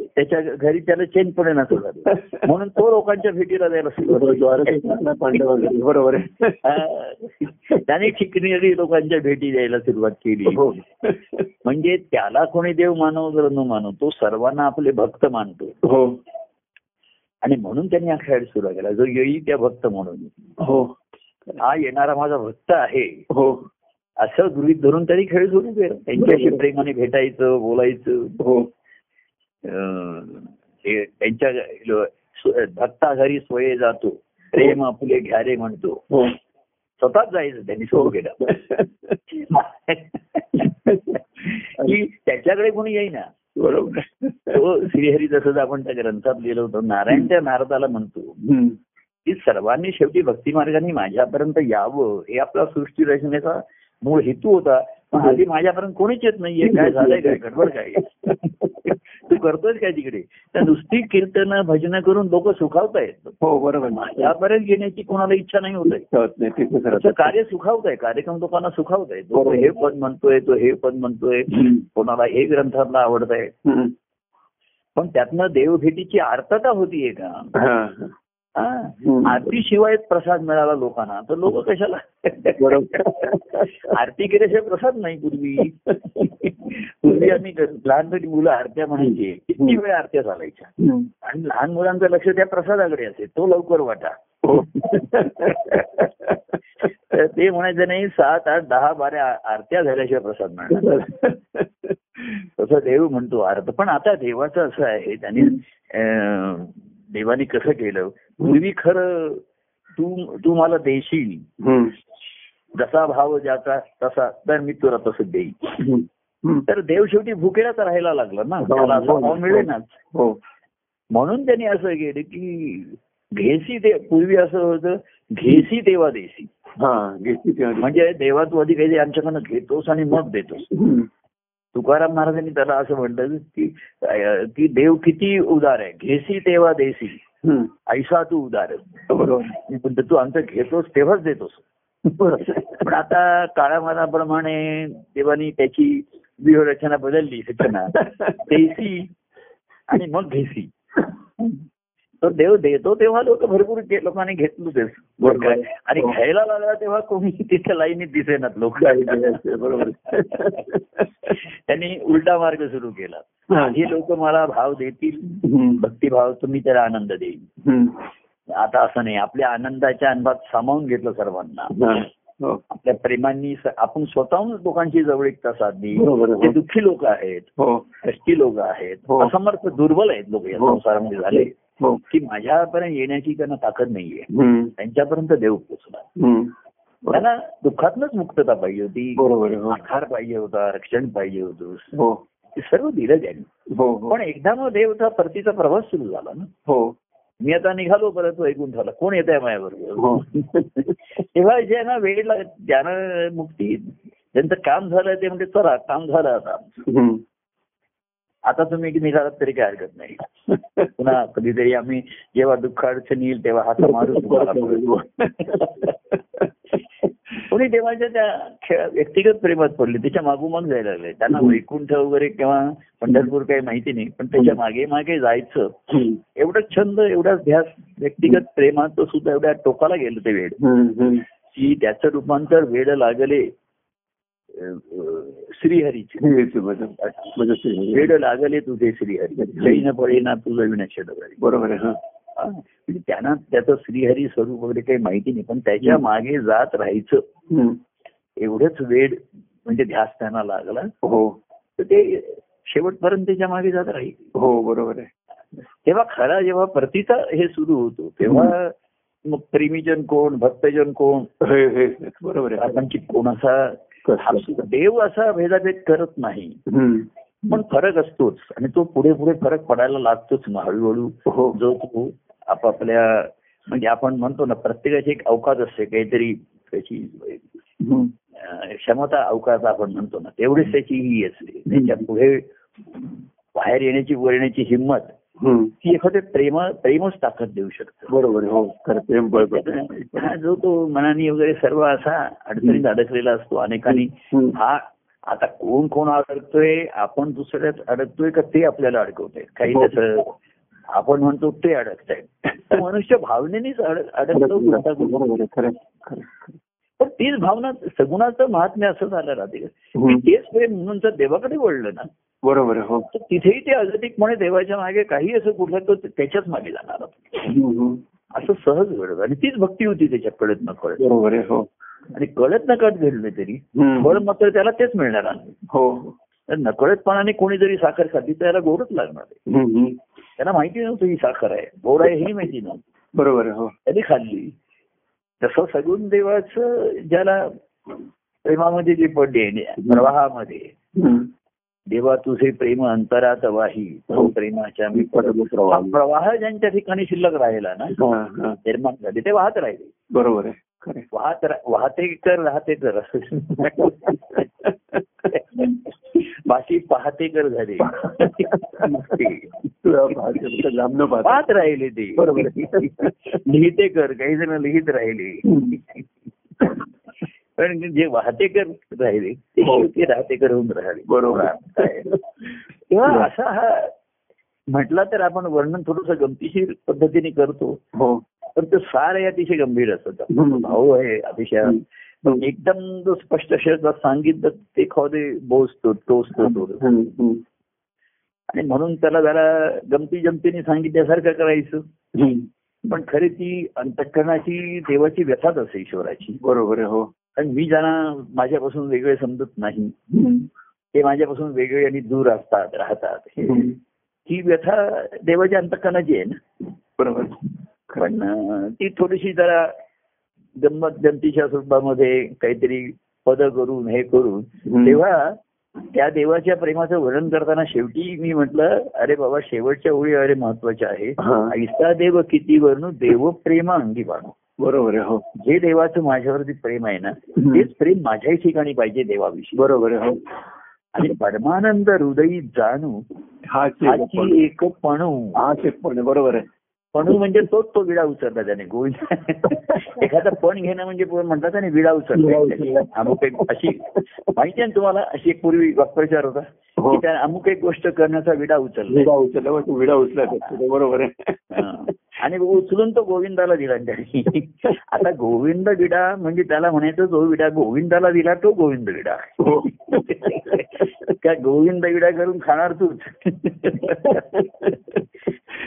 त्याच्या घरी त्याला चेन नसं झालं म्हणून तो लोकांच्या भेटीला जायला बरोबर, सुरुवात आहे. त्याने ठिकणी लोकांच्या भेटी द्यायला सुरुवात केली. हो. म्हणजे त्याला कोणी देव मानव जर न मानव तो सर्वांना आपले भक्त मानतो. हो. आणि म्हणून त्यांनी हा खेळ सुरू केला. जो येईल त्या भक्त म्हणून. हो. हा येणारा माझा भक्त आहे. हो. असं गृहित धरून त्यांनी खेळ सुरू केला. त्यांच्याशी प्रेमाने भेटायचं बोलायचं. हो. त्यांच्या भक्ता घरी स्वये जातो. प्रेम आपले घ्यारे म्हणतो. हो. स्वतःच जायचं त्यांनी सुरू केलं. *laughs* की त्याच्याकडे कोणी येईना. बरोबर. तो श्रीहरी जसं आपण त्या ग्रंथात लिहिलं होतं नारायण त्या नारदाला म्हणतो. की सर्वांनी शेवटी भक्ती मार्गाने माझ्यापर्यंत यावं हे आपला सृष्टी रचनेचा मूळ हेतू होता पण हल्ली माझ्यापर्यंत कोणीच येत नाहीये. काय झालंय काय गडबड काय? *laughs* तू करतोय काय तिकडे? तर नुसती कीर्तन भजन करून लोक सुखावतायत हो बरोबर. माझ्यापर्यंत येण्याची कोणाला इच्छा नाही होत आहे. कार्य सुखावत आहे कार्यक्रम लोकांना सुखावत आहे. तो. हे पद म्हणतोय तो हे पद म्हणतोय. कोणाला हे ग्रंथातला आवडत आहे. पण त्यातनं देवभेटीची आर्तता होतीये का? हम्म. आरतीशिवाय प्रसाद मिळाला लोकांना. तर लोक कशाला? आरती केल्याशिवाय प्रसाद नाही पूर्वी. पूर्वी आम्ही लहानपणी मुलं आरत्या म्हणायची. किती वेळ आरत्या चालायच्या. आणि लहान मुलांचं लक्ष त्या प्रसादाकडे असे तो लवकर वाटा. हो. तर ते म्हणायचं नाही सात आठ दहा बारा आरत्या झाल्याशिवाय प्रसाद मिळणार तसं देव म्हणतो अर्थ पण आता देवाचं असं आहे त्याने देवाने कसं केलं पूर्वी खरं तू तू मला देशील. जसा भाव ज्याचा तसा तर मी तुला तसं. हम्म. तर देव शेवटी भुकेलाच राहायला लागला ना त्याला असा भाव मिळेनाच हो म्हणून त्यांनी असं केलं की घेसी ते पूर्वी असं होतं घेसी तेव्हा देसी हा. म्हणजे देवा तू आधी काही आमच्याकडनं घेतोस आणि मग देतोस. तुकाराम महाराजांनी त्याला असं म्हटलं की की देव किती उदार आहे घेसी तेव्हा देसी. ऐसा तू उदार आहे. बरोबर तू आमचं घेतोस तेव्हाच देतोस. पण आता काळामानाप्रमाणे देवानी त्याची व्यूहरचना बदलली रचना *laughs* देसी आणि मग घेसी तर देव देतो तेव्हा लोक भरपूर लोकांनी घेतलं तेच. आणि हो. घ्यायला लागला तेव्हा कोणी तिथे लाईनीत दिसेनात लोक बरोबर *laughs* त्यांनी उलटा मार्ग सुरू केला हा. ही लोक मला भाव देतील. भक्तिभाव तुम्ही त्याला आनंद देईल. आता असं नाही आपल्या आनंदाच्या अनुभवात सामावून घेतलं सर्वांना हा. हो. आपल्या प्रेमांनी आपण स्वतःहून लोकांची जवळीकता साधली आहे. जे दुःखी लोक आहेत हो कष्टी लोक आहेत हो. असमर्थ दुर्बल आहेत लोक या हो. संसारामध्ये झाले हो की माझ्यापर्यंत येण्याची त्यांना ताकद नाहीये. त्यांच्यापर्यंत देव पोचला. त्यांना दुःखातनच मुक्तता पाहिजे होती. बरोबर. हो. आधार पाहिजे होता रक्षण पाहिजे होतं. हो. ते सर्व दिलं त्यांनी. हो हो. पण एकदा मग देवचा परतीचा प्रवास सुरू झाला ना. हो. मी आता निघालो परत ऐकून झाला कोण येत आहे हो. माझ्याबरोबर *laughs* तेव्हा जे ना वेळ लाग ज्यानं मुक्ती ज्यांचं काम झालं ते म्हणजे चला काम झालं आता. आता तुम्ही निघालात तरी काय हरकत नाही. पुन्हा कधीतरी आम्ही जेव्हा दुःख अडचण येईल तेव्हा हात मारू तुम्हाला *laughs* कोणी देवाच्या त्या व्यक्तिगत प्रेमात पडले त्याच्या मागोमाग जायला लागले. त्यांना वैकुंठ वगैरे किंवा पंढरपूर काही माहिती नाही पण त्याच्यामागे मागे जायचं. एवढं छंद एवढा ध्यास व्यक्तिगत प्रेमात सुद्धा एवढ्या टोकाला गेलं ते वेळ. की त्याचं रूपांतर वेळ लागले श्रीहरीचे. वेड लागले तुझे श्रीहरी जैन पळेना तुझं विनक्ष डबरी बरोबर आहे. म्हणजे त्यांना त्याचं श्रीहरी स्वरूप वगैरे काही माहिती नाही पण त्याच्यामागे जात राहायचं. एवढंच वेळ म्हणजे ध्यास त्यांना लागला. हो. तर ते शेवटपर्यंत त्याच्यामागे जात राहील. हो बरोबर आहे. तेव्हा खरा जेव्हा प्रतीचा हे सुरू होतो तेव्हा मग प्रेमीजन कोण भक्तजन कोण? बरोबर आहे. आपण कोण असा हा देव असा भेदाभेद करत नाही. पण फरक असतोच. आणि तो पुढे पुढे फरक पडायला लागतोच मग हळूहळू हो. जो तो आपापल्या म्हणजे आपण म्हणतो ना प्रत्येकाची एक अवकाश असते. काहीतरी त्याची क्षमता अवकाश आपण म्हणतो ना. तेवढीच त्याची ही असते. त्याच्या पुढे बाहेर येण्याची वर येण्याची हिंमत. ती एखाद्या प्रेम प्रेमच ताकद देऊ शकतं. बरोबर हो. प्रेम हा जो तो मनाने वगैरे सर्व असा अडचणीत अडकलेला असतो अनेकांनी. हा आता कोण कोण अडकतोय आपण दुसऱ्यात अडकतोय का ते आपल्याला अडकवतोय. काही हो. त्याचं आपण म्हणतो ते अडकताय. मनुष्य भावनेनेच अड- अडकतो. पण तीच भावना सगुणाचं महात्म्य असं झालं राहते. तेच प्रेम म्हणून जर देवाकडे वळलं ना बरोबर हो. तर तिथेही ते अगतिकपणे देवाच्या मागे काही असं कुठलं तो त्याच्याच मागे जाणार. असं सहज घडत आणि तीच भक्ती होती त्याच्या कळत न कळत. बरोबर हो. आणि कळत न कळत घडलं तरी. फळ मात्र त्याला तेच मिळणार हो. तर नकळतपणाने कोणी जरी साखर खाल्ली तर त्याला गोडच लागणार आहे. त्यांना माहिती नव्हतं ही साखर आहे. गोड आहे हे माहिती नव्हतं. बरोबर हो. त्यांनी खाल्ली. तसं सगुण देवाचं ज्याला प्रेमामध्ये जे पडले प्रवाहामध्ये. देवा तुझे प्रेम अंतरात वाही हो. प्रेमाच्या मी प्रवाह. ज्यांच्या ठिकाणी शिल्लक राहिला ना. निर्माण झाले ते वाहत राहिले बरोबर आहे. वाहत वाहते कर राहते कर *laughs* बाकी पाहते कर झाले *laughs* पाहते, राहिले ते बरोबर. *laughs* लिहिते कर काही जण लिहित राहिले पण जे वाहते कर राहिले ते हो. शेवटी राहते कर होऊन राहिले. बरोबर? तेव्हा असा हा म्हटलं तर आपण वर्णन थोडस गमतीशीर पद्धतीने करतो. हो. पण ते सार हे अतिशय गंभीर असतं. भाऊ आहे अतिशय एकदम जो स्पष्ट शब्दात सांगितलं ते खावते बोसतो टोचतो थोडं. हम्म. आणि म्हणून त्याला जरा गमती जमतीने सांगितल्यासारखं करायचं. पण खरी ती अंतकरणाची देवाची व्यथाच असते ईश्वराची बरोबर आहे हो. आणि मी ज्यांना माझ्यापासून वेगळे समजत नाही. ते माझ्यापासून वेगळे आणि दूर असतात राहतात हे- व्यथा देवाच्या अंतकरणाची आहे ना बरोबर पण ती थोडीशी जरा गंमत गमतीच्या स्वरूपामध्ये काहीतरी पद करून हे करून. तेव्हा त्या देवाच्या प्रेमाचं वर्णन करताना शेवटी मी म्हटलं अरे बाबा शेवटच्या ओळी अरे महत्त्वाच्या आहे. ऐसा देव किती वर्णू देव प्रेम अंगी बाणू बरोबर आहे हो जे देवाचं माझ्यावरती प्रेम आहे ना. तेच प्रेम माझ्याही ठिकाणी पाहिजे देवाविषयी बरोबर आहे हो आणि परमानंद हृदयी जाणू हाच एक पण. पणू बरोबर आहे पणू म्हणजे तोच तो विडा उचलला त्याने गोविंद *laughs* एखादा पण घेणं म्हणजे म्हणतात आणि विडा उचलला. अमुक एक अशी माहिती आहे ना तुम्हाला अशी एक पूर्वी वाक्प्रचार होता हो. की त्या अमुक एक गोष्ट करण्याचा विडा उचलला विडा उचलला तो विडा उचलला तो, बरोबर आहे हा. आणि उचलून तो गोविंदाला दिला त्यांनी. आता गोविंद विडा म्हणजे त्याला म्हणायचं जो विडा गोविंदाला दिला तो गोविंद विडा हो. काय गोविंद विडा करून खाणार तूच?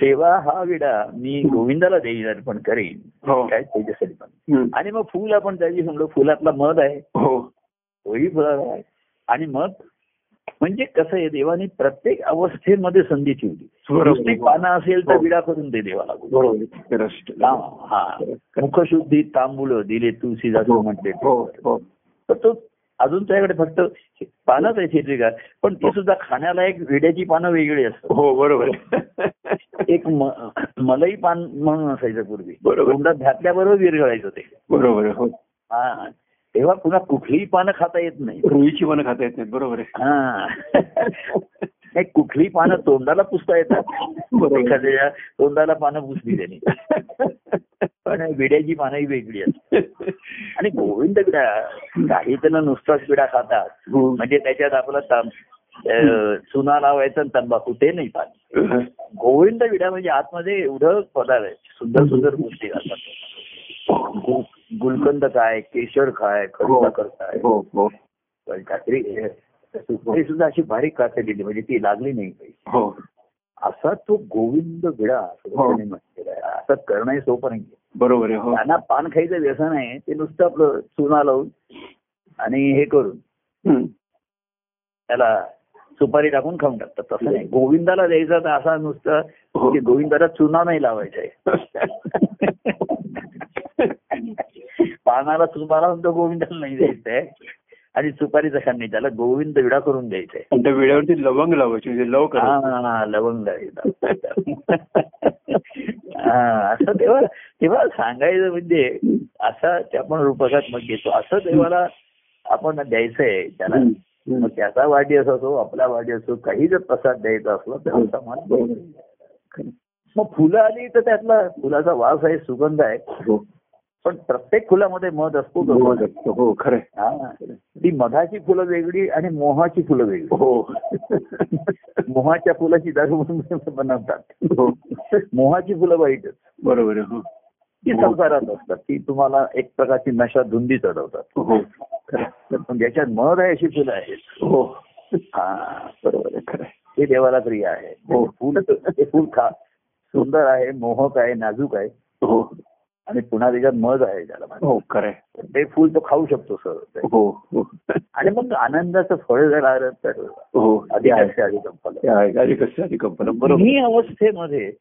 तेव्हा हा विडा मी गोविंदाला देईल अर्पण करेन. हो. काय त्याच्यासाठी पण. आणि मग फुल आपण त्याची समजा फुलातला मध आहे. हो. तोही फुलाला आहे. आणि मग म्हणजे कसं आहे देवाने प्रत्येक अवस्थेमध्ये संधी ठेवली. पानं असेल तर हो. विडा करून दे देवाला. हा मुखशुद्धी तांबूळ दिले तुळशी म्हटले. हो हो. तर तो अजून त्याकडे फक्त पानच आहे हिरवीगार पण ती सुद्धा खाण्याला एक विड्याची पानं वेगळी असतात. हो बरोबर. एक म- मलई पान म्हणून असायचं पूर्वी. बरोबर. घातल्याबरोबर विरघळायचं ते. बरोबर हा. तेव्हा पुन्हा कुठलीही पानं खाता येत नाही. रुईची मन खाता येत नाही बरोबर आहे. हा. नाही, कुठलीही पानं तोंडाला पुसता येतात. एखाद्या तोंडाला पानं पुसली त्यांनी. पण विड्याची पानंही वेगळी असतात. आणि गोविंद विडा काही जण नुसताच विडा खातात. हो. म्हणजे त्याच्यात आपला चुना लावायचा आणि तंबाखू ते नाही पाहत गोविंद विडा म्हणजे आतमध्ये एवढं पदार्थ आहे. सुंदर सुंदर गोष्टी घालतात गु- गुलकंद काय केशर काय खडसाखर काय हो हो. कात्री सुपारी सुद्धा अशी बारीक कातलेली म्हणजे ती लागली नाही पाहिजे हो. असा तो गोविंद विडा असं हो. त्याने म्हटलेला आहे. असं करणंही सोपं नाही बरोबर आहे हो. त्यांना पान खायचं व्यसन आहे ते नुसतं आपलं चुना लावून आणि हे करून. त्याला सुपारी टाकून खाऊन टाकतात. तसं नाही. गोविंदाला द्यायचा तर असा नुसतं हो. की गोविंदाला चुना नाही लावायचा आहे. *laughs* *laughs* पानाला चुना लावून तो गोविंदाला नाही द्यायचा. आहे आणि सुपारीचं खाण नाही त्याला गोविंद विडा करून द्यायचा. आहे आणि त्या वेळेवरती लवंग लावायची म्हणजे लव हा लवंग. हा असं तेव्हा तेव्हा सांगायचं म्हणजे असा ते आपण रूपकात मग घेतो. असं देवाला आपण द्यायचंय त्याला. मग त्याचा वाढदिवस असो आपला वाढदिवस असो काही जर प्रसाद द्यायचा असला तर हो. आमचा मान मग फुलं आली तर त्यातला फुलाचा वास आहे सुगंध आहे. हो. पण प्रत्येक फुलामध्ये मध असतो तो. हो. हो हा. ती मधाची फुलं वेगळी आणि मोहाची फुलं वेगळी. हो. मोहाच्या फुलाची दारू म्हणून *laughs* बनवतात. हो. मोहाची फुलं वाईटच. बरोबर हो. ती संसारात असतात. ती तुम्हाला एक प्रकारची नशा धुंदी चढवतात. हो. खरं पण ज्याच्यात मध आहे अशी फुलं आहेत. हो. हा बरोबर आहे खरं ते देवाला प्रिय आहे. हो. फुल ते फुल खा. सुंदर आहे मोहक आहे नाजूक आहे. हो. आणि पुन्हा त्याच्यात मध आहे त्याला. हो ते फुल तो खाऊ शकतो सर. हो हो. आणि मग आनंदाचं फळ जर आलं तर हो आधी कंपना ही अवस्थेमध्ये.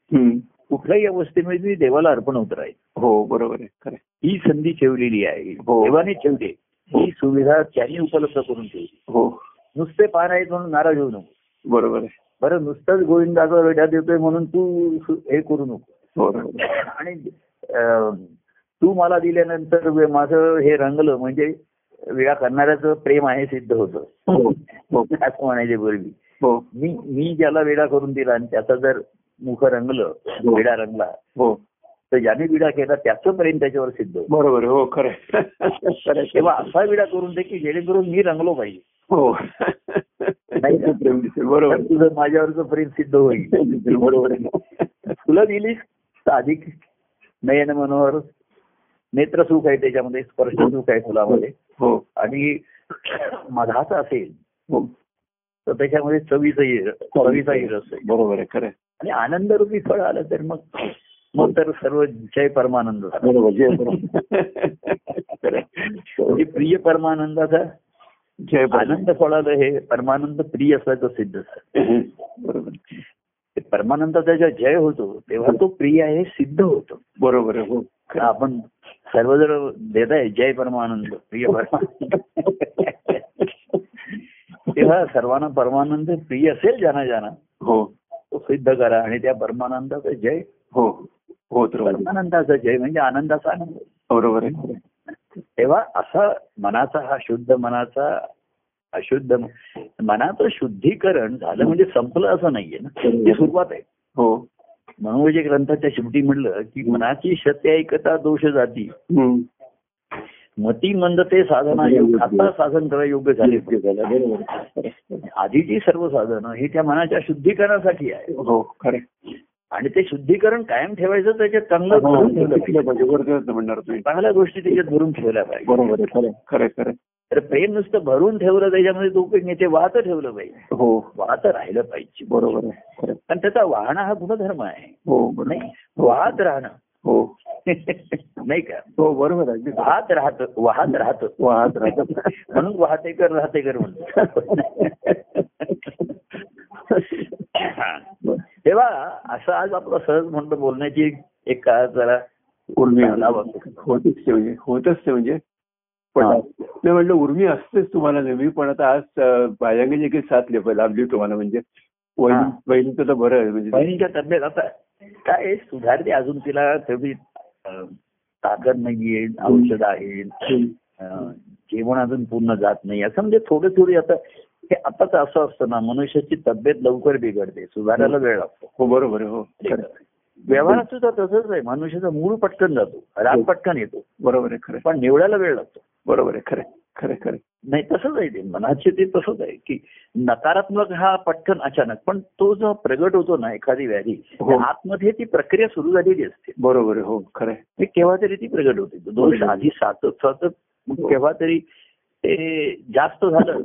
कुठल्याही अवस्थेमध्ये मी देवाला अर्पण होत राहील. हो बरोबर आहे खरं ही संधी ठेवलेली आहे. हो. देवाने ठेवली. ही. सुविधा त्यांनी उपलब्ध करून ठेवली. हो. नुसते पान आहेत म्हणून नाराज होऊ नको. बरोबर आहे. बरं नुसतंच गोविंदाचा वेढा देतोय म्हणून तू हे करू नको. आणि तू मला दिल्यानंतर माझं हे रंगलं म्हणजे विडा करणाऱ्याचं प्रेम आहे सिद्ध होतं. हो हो. असं म्हणायचे पूर्वी. हो. मी मी ज्याला वेडा करून दिला आणि त्याचा जर मुख रंगलं विडा रंगला हो. तर ज्याने विडा केला त्याचं प्रेम त्याच्यावर सिद्ध बरोबर. हो खरं. तेव्हा असा विडा करून दे की जेणेकरून मी रंगलो पाहिजे. हो. नाही बरोबर तुझं माझ्यावरचं प्रेम सिद्ध होईल. *laughs* बरोबर फुलं दिलीस तर अधिक नयन मनोहर नेत्र सुख आहे त्याच्यामध्ये स्पर्श सुख आहे फुलामध्ये. हो. आणि मधाचा असेल हो. तर त्याच्यामध्ये चवीचाही चवीचाही रस आहे. बरोबर आहे खरं. आणि आनंदरूपी फळ आलं तर मग मग तर सर्व जय परमानंद. बरोबर जय बरोबर. म्हणजे प्रिय परमानंदाचा जय आनंद फळालं हे परमानंद प्रिय असल्याचं सिद्ध बरोबर. परमानंदाचा जेव्हा जय होतो तेव्हा तो प्रिय आहे हे सिद्ध होतो. बरोबर हो. आपण सर्वजण देत आहे जय परमानंद प्रिय परमानंद. तेव्हा सर्वांना परमानंद प्रिय असेल ज्यांना ज्यांना हो. तो सिद्ध करा आणि त्या परमानंदाचा जय. हो. हो बरोबर. परमानंदाचा जय म्हणजे आनंदाचा आनंद. बरोबर आहे. तेव्हा असा मनाचा हा शुद्ध मनाचा अशुद्ध मनाचं शुद्धीकरण झालं म्हणजे संपलं असं नाहीये ना. ती सुरुवात आहे. हो. म्हणून म्हणजे ग्रंथाच्या शेवटी म्हणलं की मनाची सत्य ऐकता दोष जाती. मती मंदते साधना योग आता साधन करा योग्य झाले. आधीची सर्व साधनं ही त्या मनाच्या शुद्धीकरणासाठी आहे. हो खरे आणि ते शुद्धीकरण कायम ठेवायचं त्याच्यात चांगलं भरून ठेवलं पाहिजे. तुम्ही. चांगल्या गोष्टी त्याच्यात भरून ठेवल्या पाहिजे. बरोबर खरं तर प्रेम नुसतं भरून ठेवलं त्याच्यामध्ये तो उपयोग नाही ते वाहत ठेवलं पाहिजे हो. वाहत राहिलं पाहिजे. बरोबर आहे. कारण त्याचा वाहणं हा गुणधर्म आहे. हो नाही वाहत राहणं. हो. *laughs* नाही का? हो बरोबर आहे. वाहत राहत वाहत राहत. वाहत राहतात *laughs* म्हणून वाहतेकर राहतेकर म्हणतो *laughs* तेव्हा असं आज आपलं सहज म्हणतो बोलण्याची एक काळ जरा. होतच ते म्हणजे होतच ते म्हणजे पण. मी म्हटलं उर्मी असतेच तुम्हाला नेहमी पण आता आज अं, बायांगाची काही साथ लाभली तुम्हाला म्हणजे. बहिणीचं तर बरं आहे म्हणजे बहिणीच्या तब्येत आता काय सुधारते अजून तिला तेवढी ताकद नाहीये औषध आहे जेवण अजून पूर्ण जात नाही असं म्हणजे थोडी थोडी आता हे आताच असं असतं ना मनुष्याची तब्येत लवकर बिघडते सुधारायला वेळ लागतो हो बरोबर हो. व्यवहारात सुद्धा तसंच आहे मनुष्याचा मूळ पटकन जातो राग हो. पटकन येतो बरोबर आहे खरं. पण निवडायला वेळ लागतो बरोबर आहे खरं. खरं खरं. नाही तसंच आहे ते मनाचे ते तसंच आहे की नकारात्मक हा पटकन अचानक पण तो जो प्रगट होतो ना एखादी व्याधी हो. आतमध्ये ती प्रक्रिया सुरू झालेली असते बरोबर हो खरं केव्हा तरी ती प्रगट होते दोष. आधी सातत सातत मग हो. केव्हा तरी ते जास्त झालं.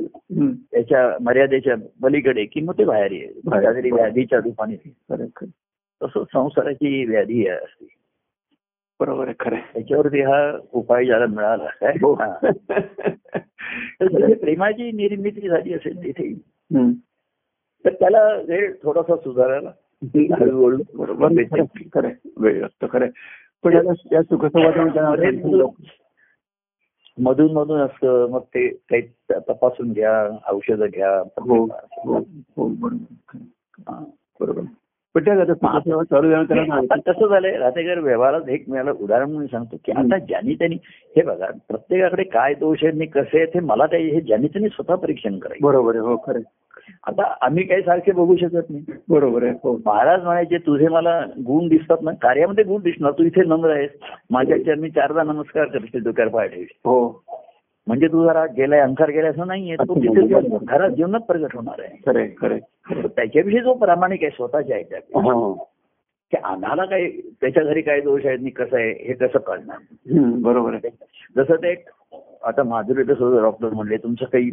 त्याच्या मर्यादेच्या पलीकडे की मग ते बाहेर येईल व्याधीच्या रूपाने खरं आहे, खरं आहे. तसं संसाराची व्याधी आहे असते बरोबर आहे खरं. त्याच्यावरती हा उपाय ज्याला मिळाला काय हो. हा. प्रेमाची निर्मिती झाली असेल तिथे. तर त्याला वेळ थोडासा सुधारायला हळूहळू बरोबर. खरं. वेळ लागतो खरं. पण याला या सुखसंवादामध्ये मधून मधून असतं मग ते काही तपासून घ्या औषधं घ्या हो हो बरोबर आहे. हा. *laughs* आता कसं झालंय. राहतेकर व्यवहारात एक मिळालं उदाहरण म्हणून सांगतो की आता ज्यांनी त्यांनी हे बघा प्रत्येकाकडे काय दोष आहेत आणि कसे आहेत हे मला काही हे ज्यांनी त्यांनी स्वतः परीक्षण करायचं. बरोबर आहे. हो खरं आहे. आता आम्ही काही सारखे बघू शकत नाही. बरोबर आहे. हो. महाराज म्हणायचे तुझे मला गुण दिसतात ना कार्यामध्ये गुण दिसणार तू इथे नम्र आहेस. माझ्या चरणी चारदा नमस्कार करते कृपा ठेवी हो. म्हणजे तू जरा गेलाय अंकार गेलाय असं नाहीये तो तिथे. घरात जीवनात प्रगट होणार आहे आहे, आहे. त्याच्याविषयी जो प्रामाणिक आहे स्वतःच्या ह्याच्यात हो. की आम्हाला काय त्याच्या घरी काय दोष आहेत कसं आहे हे कसं कळणार बरोबर आहे जसं ते एक आता माधुरी डॉक्टर म्हणले तुमचं काही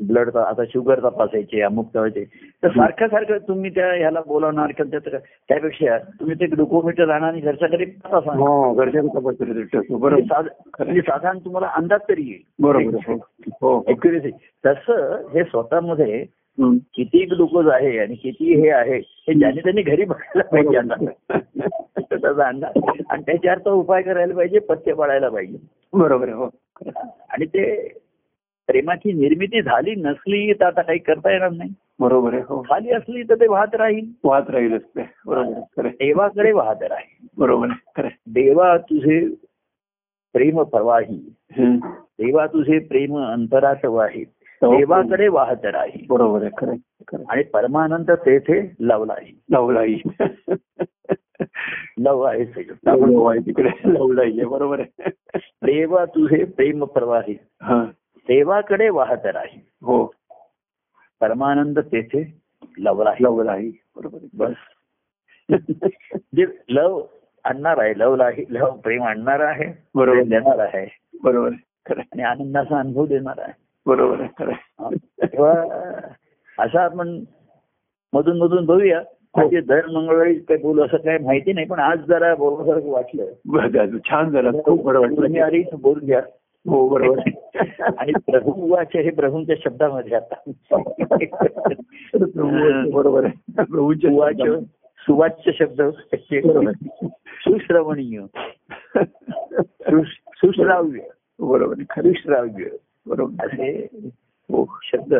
ब्लड आता शुगर तपासायचे अमुक तपासायचे तर सारखं सारखं तुम्ही त्या ह्याला बोलावणार त्यापेक्षा तुम्ही ते ग्लुकोमीटर आणा आणि घरच्या घरी तपासा हो. म्हणजे बरोबर साध- खरं. म्हणजे साधारण तुम्हाला अंदाज तरी येईल बरोबर. हो हो. तसं हे स्वतःमध्ये. किती ग्लुकोज आहे आणि किती हे आहे हे ज्याने त्यांनी घरी बघायला पाहिजे आता *laughs* त्याचा अंदाज आणि त्याच्यावर तो उपाय करायला पाहिजे पथ्य पाळायला पाहिजे बरोबर हो. आणि ते प्रेमाची निर्मिती झाली नसली तर आता काही करता येणार नाही. बरोबर आहे हो. झाली असली तर ते वाहत राहील. वाहत राहीलच ते. बरोबर. देवाकडे वाहत राहील. बरोबर आहे. देवा तुझे प्रेम प्रवाही. देवा तुझे प्रेम अंतरात वाही देवाकडे वाहत राहील. बरोबर आहे खरं. आणि परमानंद तेथे लवलाही. लवलाई लव आहे तिकडे लवलाई आहे बरोबर आहे. देवा तुझे प्रेम प्रवाही. देवाकडे वाहत राहील हो. परमानंद तेथे लवला आहे लवला आहे बरोबर आहे. बस. *laughs* जे लव आणणार आहे लव आहे लव प्रेम आणणार आहे बरोबर. देणार आहे. बरोबर. खरं. आणि आनंदाचा अनुभव देणार आहे. बरोबर आहे. खरं. तेव्हा असं आपण मधून मधून बघूया. म्हणजे दर मंगळवारी काय बोलू असं काय माहिती नाही पण आज जरा बोलण्यासारखं वाटलं. छान झालं. खूप बरं तुम्ही वाटलं बोलून घ्या. हो बरोबर. आणि प्रभू वाचे हे प्रभूंच्या शब्दामध्ये आता. बरोबर. प्रभूंच्या सुवाच्य शब्द. सुश्रवणीय. सुश- सुश्राव्य. बरोबर. खरं आहे. सुश्राव्य बरोबर. असे हो शब्द.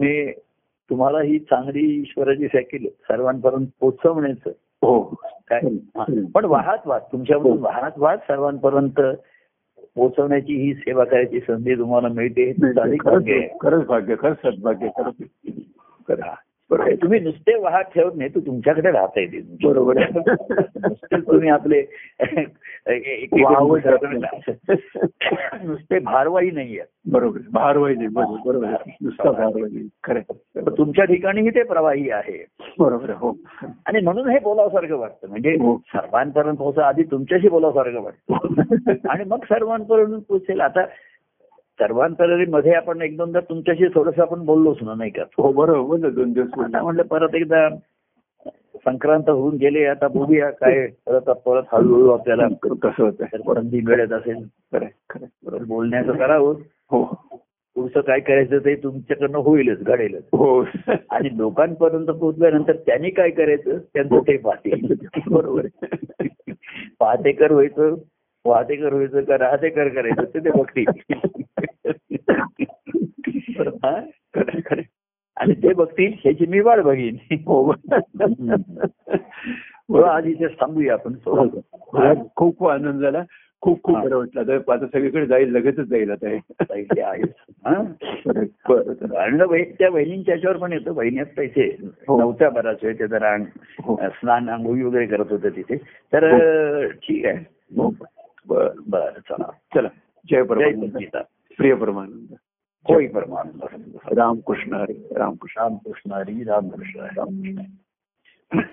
मी तुम्हाला ही चांगली ईश्वराची सायकल सर्वांपर्यंत पोचवण्याचं हो. काय? हा. पण वाहत वाद तुमच्याकडून वाहत वाद सर्वांपर्यंत पोहोचवण्याची ही सेवा करायची संधी तुम्हाला मिळते. खरंच भाग्य खरंच सद्भाग्य खरंच. आहे. तुम्ही नुसते वाहत ठेवत नाही तू तुमच्याकडे राहता येते. बरोबर. नुसते तुम्ही आपले नुसते भारवाही नाहीये बरोबर. भारवाही नाही बरोबर. नुसता भारवाही नाही. खरं तुमच्या ठिकाणीही ते प्रवाही आहे. बरोबर. हो. आणि म्हणून हे बोलावसारखं वाटतं. म्हणजे हो. सर्वांपर्यंत पोहोचा आधी तुमच्याशी बोलावसारखं वाटतं. आणि मग सर्वांपर्यंत पोचेल आता सर्वांपर्यंत आपण एक दोनदा तुमच्याशी थोडस आपण बोललोच ना नाही का? हो बरोबर. दोन दिवस म्हणलं परत एकदा संक्रांत होऊन गेले आता बघूया काय परत परत हळूहळू आपल्याला कसं होतं मिळत असेल बोलण्याचं करावं. हो. पुढचं काय करायचं ते तुमच्याकडनं होईलच घडेलच. हो. आणि लोकांपर्यंत पोहोचल्यानंतर त्यांनी काय करायचं? त्यांचं ते पाहतील बरोबर. पाहतेकर व्हायचं वाहतेकर व्हायचं का राहतेकर करायचं ते ते बघतील. आणि ते बघतील ह्याची मी वाट बघीन. हो. तर आज इथे थांबूया आपण. हो. खूप खूप आनंद झाला. खूप खूप बरं वाटलं. आता आता सगळीकडे जाईल लगेचच जाईल आता हे. हा? आणि बहीण- त्या बहिणींच्या याच्यावर पण येतं. बहिणीत पैसे हो. नव्हत्या बराच वेळ. ते जरा अंग- हो. स्नान आंघोळी वगैरे करत होते तिथे. तर ठीक आहे. हो. बरं बरं. चला. चला. जय परमानंद. प्रिय परमानंद. होई परमानंद. रामकृष्ण हरी. रामकृष्ण. रामकृष्ण हरी. रामकृष्ण. रामकृष्ण